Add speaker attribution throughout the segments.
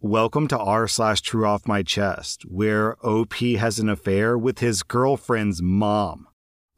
Speaker 1: Welcome to r slash true off my chest, where OP has an affair with his girlfriend's mom.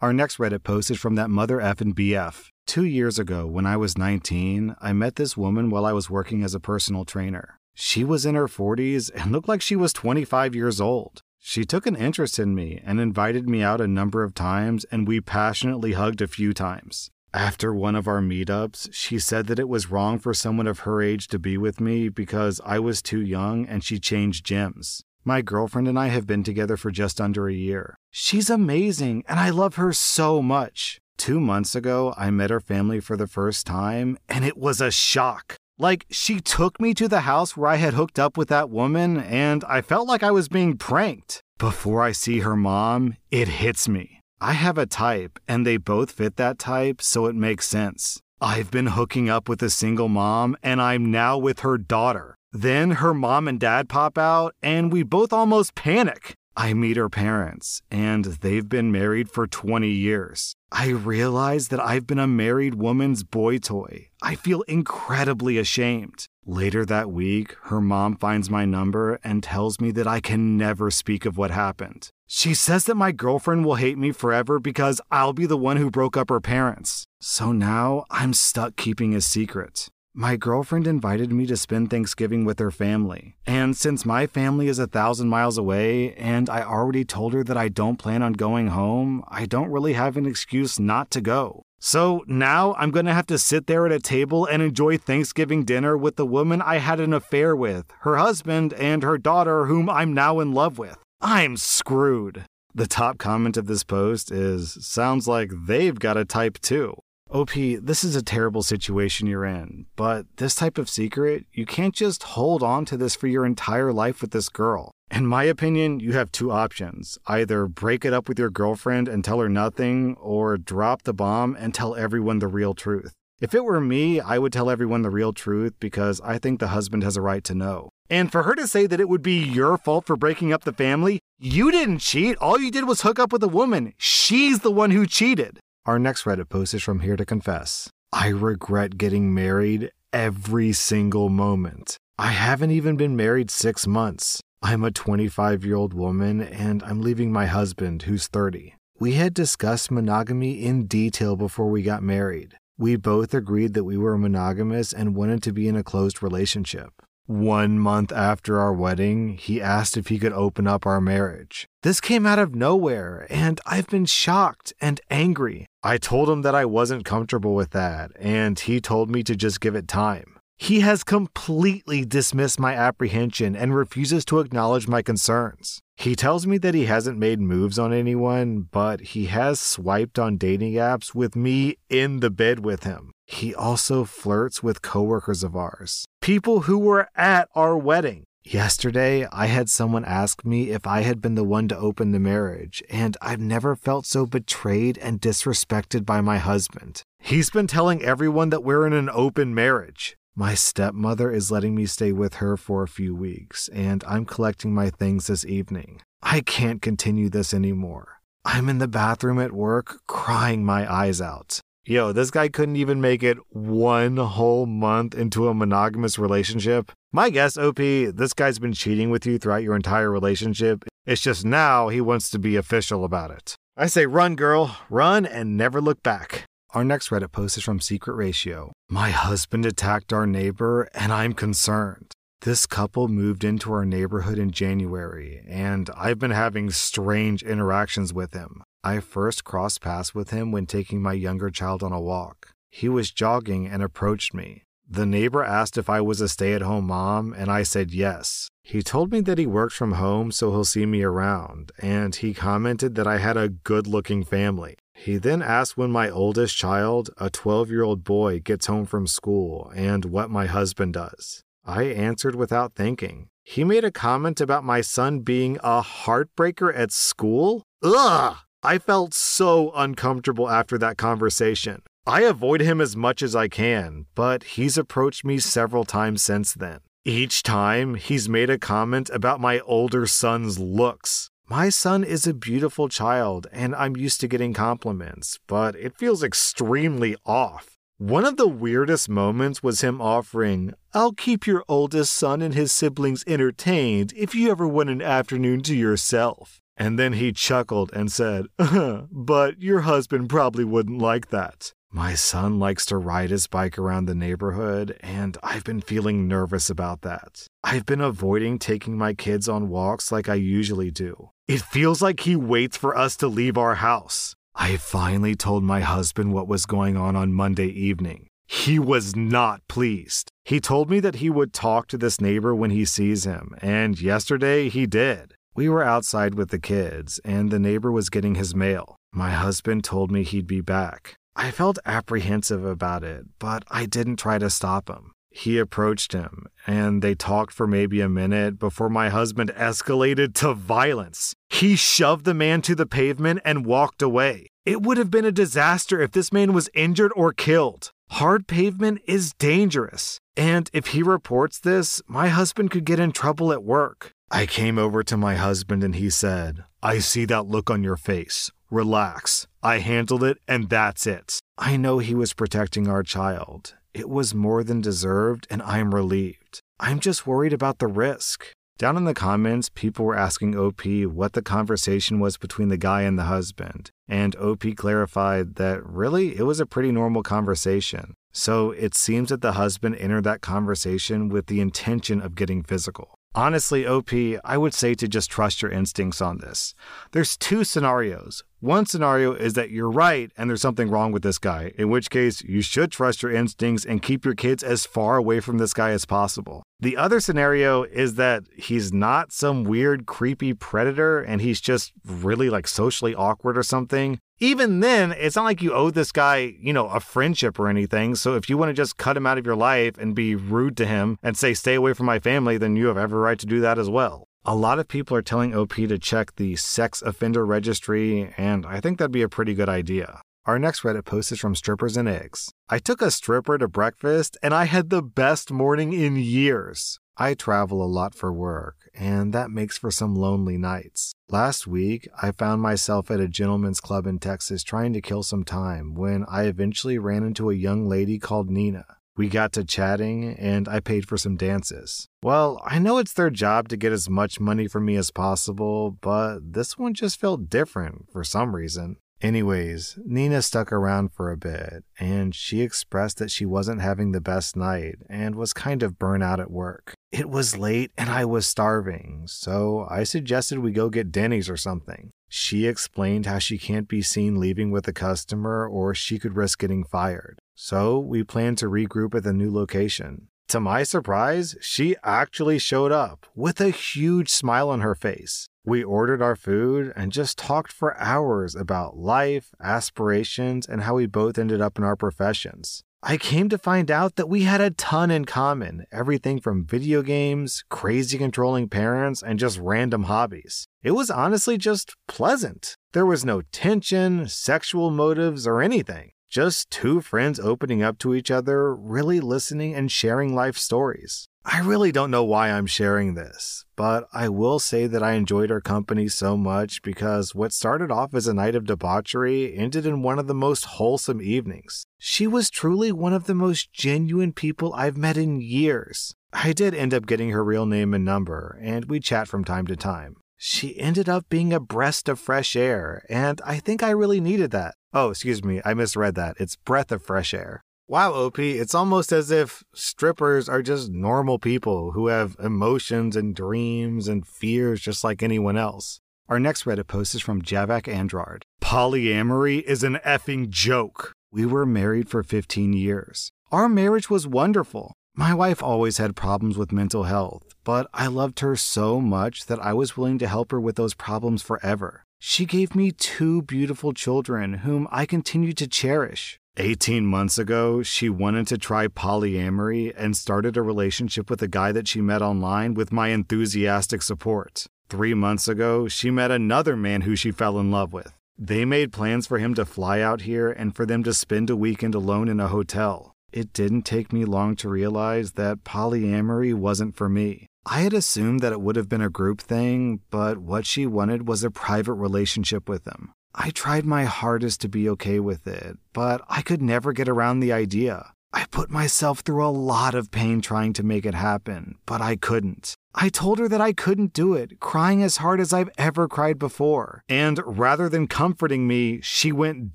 Speaker 1: Our next Reddit post is from that mother F and BF. Two years ago, when I was 19, I met this woman while I was working as a personal trainer. She was in her 40s and looked like she was 25 years old. She took an interest in me and invited me out a number of times, and we passionately hugged a few times. After one of our meetups, she said that it was wrong for someone of her age to be with me because I was too young and she changed gyms. My girlfriend and I have been together for just under a year. She's amazing and I love her so much. Two months ago, I met her family for the first time and it was a shock. Like, she took me to the house where I had hooked up with that woman and I felt like I was being pranked. Before I see her mom, it hits me. I have a type, and they both fit that type, so it makes sense. I've been hooking up with a single mom, and I'm now with her daughter. Then her mom and dad pop out, and we both almost panic. I meet her parents, and they've been married for 20 years. I realize that I've been a married woman's boy toy. I feel incredibly ashamed. Later that week, her mom finds my number and tells me that I can never speak of what happened. She says that my girlfriend will hate me forever because I'll be the one who broke up her parents. So now I'm stuck keeping a secret. My girlfriend invited me to spend Thanksgiving with her family. And since my family is a thousand miles away and I already told her that I don't plan on going home, I don't really have an excuse not to go. So now I'm gonna have to sit there at a table and enjoy Thanksgiving dinner with the woman I had an affair with, her husband, and her daughter, whom I'm now in love with. I'm screwed. The top comment of this post is Sounds like they've got a type too. OP, this is a terrible situation you're in, but this type of secret, you can't just hold on to this for your entire life with this girl. In my opinion, you have two options either break it up with your girlfriend and tell her nothing, or drop the bomb and tell everyone the real truth. If it were me, I would tell everyone the real truth because I think the husband has a right to know. And for her to say that it would be your fault for breaking up the family, you didn't cheat. All you did was hook up with a woman. She's the one who cheated. Our next Reddit post is from Here to Confess. I regret getting married every single moment. I haven't even been married six months. I'm a 25 year old woman and I'm leaving my husband, who's 30. We had discussed monogamy in detail before we got married. We both agreed that we were monogamous and wanted to be in a closed relationship. One month after our wedding, he asked if he could open up our marriage. This came out of nowhere, and I've been shocked and angry. I told him that I wasn't comfortable with that, and he told me to just give it time. He has completely dismissed my apprehension and refuses to acknowledge my concerns. He tells me that he hasn't made moves on anyone, but he has swiped on dating apps with me in the bed with him. He also flirts with coworkers of ours, people who were at our wedding. Yesterday, I had someone ask me if I had been the one to open the marriage, and I've never felt so betrayed and disrespected by my husband. He's been telling everyone that we're in an open marriage. My stepmother is letting me stay with her for a few weeks, and I'm collecting my things this evening. I can't continue this anymore. I'm in the bathroom at work, crying my eyes out. Yo, this guy couldn't even make it one whole month into a monogamous relationship. My guess, OP, this guy's been cheating with you throughout your entire relationship. It's just now he wants to be official about it. I say run, girl, run and never look back. Our next Reddit post is from Secret Ratio. My husband attacked our neighbor, and I'm concerned. This couple moved into our neighborhood in January, and I've been having strange interactions with him. I first crossed paths with him when taking my younger child on a walk. He was jogging and approached me. The neighbor asked if I was a stay at home mom, and I said yes. He told me that he works from home so he'll see me around, and he commented that I had a good looking family. He then asked when my oldest child, a 12 year old boy, gets home from school and what my husband does. I answered without thinking. He made a comment about my son being a heartbreaker at school? Ugh! I felt so uncomfortable after that conversation. I avoid him as much as I can, but he's approached me several times since then. Each time, he's made a comment about my older son's looks. My son is a beautiful child, and I'm used to getting compliments, but it feels extremely off. One of the weirdest moments was him offering, I'll keep your oldest son and his siblings entertained if you ever want an afternoon to yourself. And then he chuckled and said, But your husband probably wouldn't like that. My son likes to ride his bike around the neighborhood, and I've been feeling nervous about that. I've been avoiding taking my kids on walks like I usually do. It feels like he waits for us to leave our house. I finally told my husband what was going on on Monday evening. He was not pleased. He told me that he would talk to this neighbor when he sees him, and yesterday he did. We were outside with the kids, and the neighbor was getting his mail. My husband told me he'd be back. I felt apprehensive about it, but I didn't try to stop him. He approached him, and they talked for maybe a minute before my husband escalated to violence. He shoved the man to the pavement and walked away. It would have been a disaster if this man was injured or killed. Hard pavement is dangerous, and if he reports this, my husband could get in trouble at work. I came over to my husband and he said, I see that look on your face. Relax. I handled it, and that's it. I know he was protecting our child. It was more than deserved, and I'm relieved. I'm just worried about the risk. Down in the comments, people were asking OP what the conversation was between the guy and the husband, and OP clarified that really it was a pretty normal conversation. So it seems that the husband entered that conversation with the intention of getting physical. Honestly, OP, I would say to just trust your instincts on this. There's two scenarios. One scenario is that you're right and there's something wrong with this guy, in which case you should trust your instincts and keep your kids as far away from this guy as possible. The other scenario is that he's not some weird, creepy predator and he's just really like socially awkward or something even then, it's not like you owe this guy, you know, a friendship or anything. So if you want to just cut him out of your life and be rude to him and say, stay away from my family, then you have every right to do that as well. A lot of people are telling OP to check the sex offender registry, and I think that'd be a pretty good idea. Our next Reddit post is from Strippers and Eggs. I took a stripper to breakfast and I had the best morning in years. I travel a lot for work, and that makes for some lonely nights. Last week, I found myself at a gentleman's club in Texas trying to kill some time when I eventually ran into a young lady called Nina. We got to chatting, and I paid for some dances. Well, I know it's their job to get as much money from me as possible, but this one just felt different for some reason. Anyways, Nina stuck around for a bit, and she expressed that she wasn't having the best night and was kind of burnt out at work. It was late and I was starving, so I suggested we go get Denny's or something. She explained how she can't be seen leaving with a customer or she could risk getting fired. So we planned to regroup at the new location. To my surprise, she actually showed up with a huge smile on her face. We ordered our food and just talked for hours about life, aspirations, and how we both ended up in our professions. I came to find out that we had a ton in common everything from video games, crazy controlling parents, and just random hobbies. It was honestly just pleasant. There was no tension, sexual motives, or anything. Just two friends opening up to each other, really listening and sharing life stories. I really don't know why I'm sharing this, but I will say that I enjoyed her company so much because what started off as a night of debauchery ended in one of the most wholesome evenings. She was truly one of the most genuine people I've met in years. I did end up getting her real name and number, and we chat from time to time. She ended up being a breath of fresh air, and I think I really needed that. Oh, excuse me, I misread that. It's breath of fresh air. Wow, OP, it's almost as if strippers are just normal people who have emotions and dreams and fears just like anyone else. Our next Reddit post is from Javak Andrard. Polyamory is an effing joke. We were married for 15 years. Our marriage was wonderful. My wife always had problems with mental health, but I loved her so much that I was willing to help her with those problems forever. She gave me two beautiful children whom I continue to cherish. 18 months ago, she wanted to try polyamory and started a relationship with a guy that she met online with my enthusiastic support. Three months ago, she met another man who she fell in love with. They made plans for him to fly out here and for them to spend a weekend alone in a hotel. It didn't take me long to realize that polyamory wasn't for me. I had assumed that it would have been a group thing, but what she wanted was a private relationship with him. I tried my hardest to be okay with it, but I could never get around the idea. I put myself through a lot of pain trying to make it happen, but I couldn't. I told her that I couldn't do it, crying as hard as I've ever cried before. And rather than comforting me, she went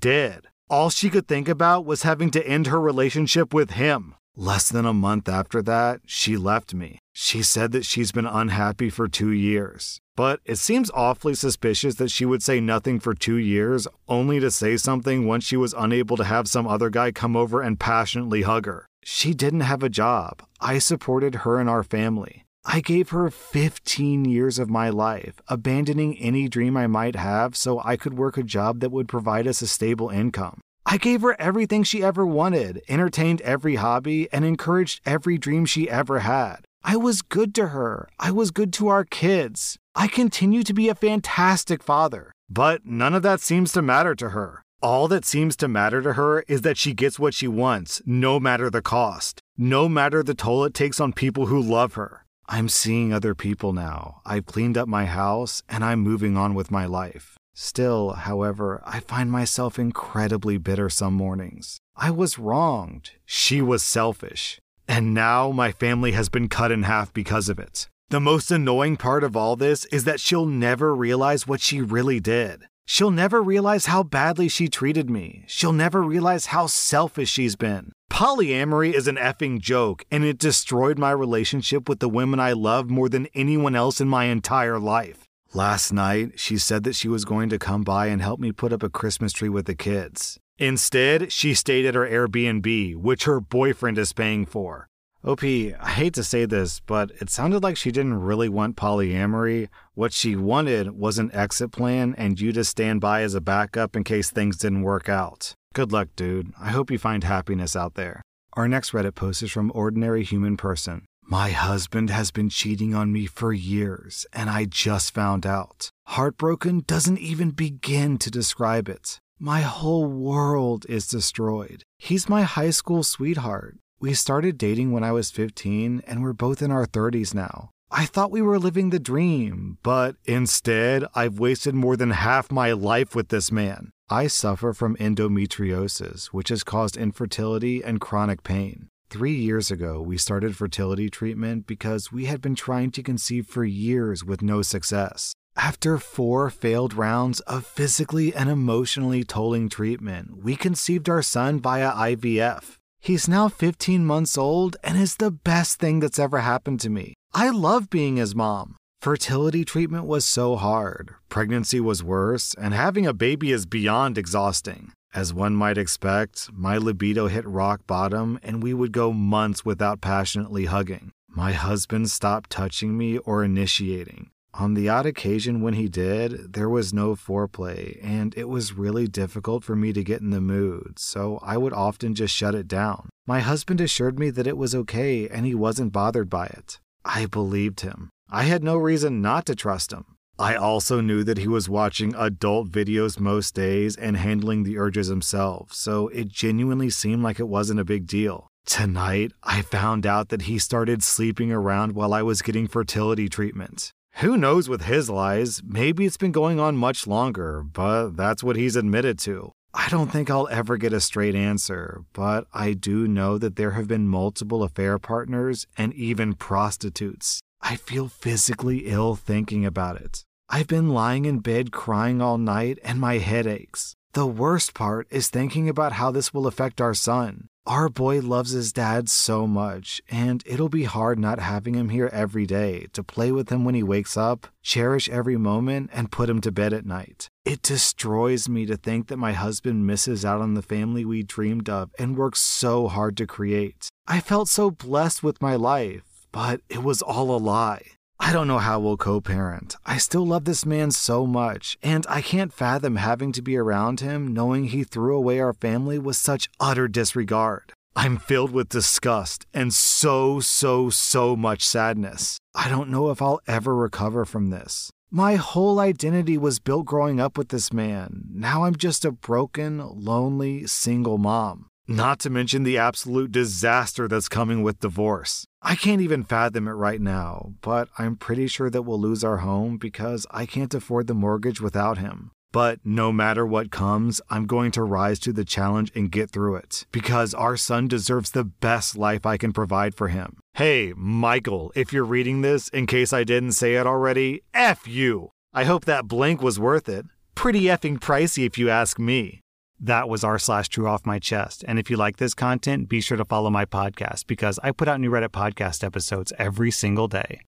Speaker 1: dead. All she could think about was having to end her relationship with him. Less than a month after that, she left me. She said that she's been unhappy for two years. But it seems awfully suspicious that she would say nothing for two years, only to say something once she was unable to have some other guy come over and passionately hug her. She didn't have a job. I supported her and our family. I gave her 15 years of my life, abandoning any dream I might have so I could work a job that would provide us a stable income. I gave her everything she ever wanted, entertained every hobby, and encouraged every dream she ever had. I was good to her. I was good to our kids. I continue to be a fantastic father. But none of that seems to matter to her. All that seems to matter to her is that she gets what she wants, no matter the cost, no matter the toll it takes on people who love her. I'm seeing other people now. I've cleaned up my house and I'm moving on with my life. Still, however, I find myself incredibly bitter some mornings. I was wronged. She was selfish. And now my family has been cut in half because of it. The most annoying part of all this is that she'll never realize what she really did. She'll never realize how badly she treated me. She'll never realize how selfish she's been. Polyamory is an effing joke, and it destroyed my relationship with the women I love more than anyone else in my entire life. Last night, she said that she was going to come by and help me put up a Christmas tree with the kids. Instead, she stayed at her Airbnb, which her boyfriend is paying for. OP, I hate to say this, but it sounded like she didn't really want polyamory. What she wanted was an exit plan and you to stand by as a backup in case things didn't work out. Good luck, dude. I hope you find happiness out there. Our next Reddit post is from Ordinary Human Person. My husband has been cheating on me for years, and I just found out. Heartbroken doesn't even begin to describe it. My whole world is destroyed. He's my high school sweetheart. We started dating when I was 15, and we're both in our 30s now. I thought we were living the dream, but instead, I've wasted more than half my life with this man. I suffer from endometriosis, which has caused infertility and chronic pain. Three years ago, we started fertility treatment because we had been trying to conceive for years with no success. After four failed rounds of physically and emotionally tolling treatment, we conceived our son via IVF. He's now 15 months old and is the best thing that's ever happened to me. I love being his mom. Fertility treatment was so hard, pregnancy was worse, and having a baby is beyond exhausting. As one might expect, my libido hit rock bottom and we would go months without passionately hugging. My husband stopped touching me or initiating. On the odd occasion when he did, there was no foreplay, and it was really difficult for me to get in the mood, so I would often just shut it down. My husband assured me that it was okay and he wasn't bothered by it. I believed him. I had no reason not to trust him. I also knew that he was watching adult videos most days and handling the urges himself, so it genuinely seemed like it wasn't a big deal. Tonight, I found out that he started sleeping around while I was getting fertility treatment. Who knows with his lies? Maybe it's been going on much longer, but that's what he's admitted to. I don't think I'll ever get a straight answer, but I do know that there have been multiple affair partners and even prostitutes. I feel physically ill thinking about it. I've been lying in bed crying all night and my head aches. The worst part is thinking about how this will affect our son. Our boy loves his dad so much, and it'll be hard not having him here every day to play with him when he wakes up, cherish every moment, and put him to bed at night. It destroys me to think that my husband misses out on the family we dreamed of and worked so hard to create. I felt so blessed with my life, but it was all a lie. I don't know how we'll co parent. I still love this man so much, and I can't fathom having to be around him knowing he threw away our family with such utter disregard. I'm filled with disgust and so, so, so much sadness. I don't know if I'll ever recover from this. My whole identity was built growing up with this man. Now I'm just a broken, lonely, single mom. Not to mention the absolute disaster that's coming with divorce. I can't even fathom it right now, but I'm pretty sure that we'll lose our home because I can't afford the mortgage without him. But no matter what comes, I'm going to rise to the challenge and get through it because our son deserves the best life I can provide for him. Hey, Michael, if you're reading this, in case I didn't say it already, F you. I hope that blank was worth it. Pretty effing pricey if you ask me. That was r slash true off my chest. And if you like this content, be sure to follow my podcast because I put out new Reddit podcast episodes every single day.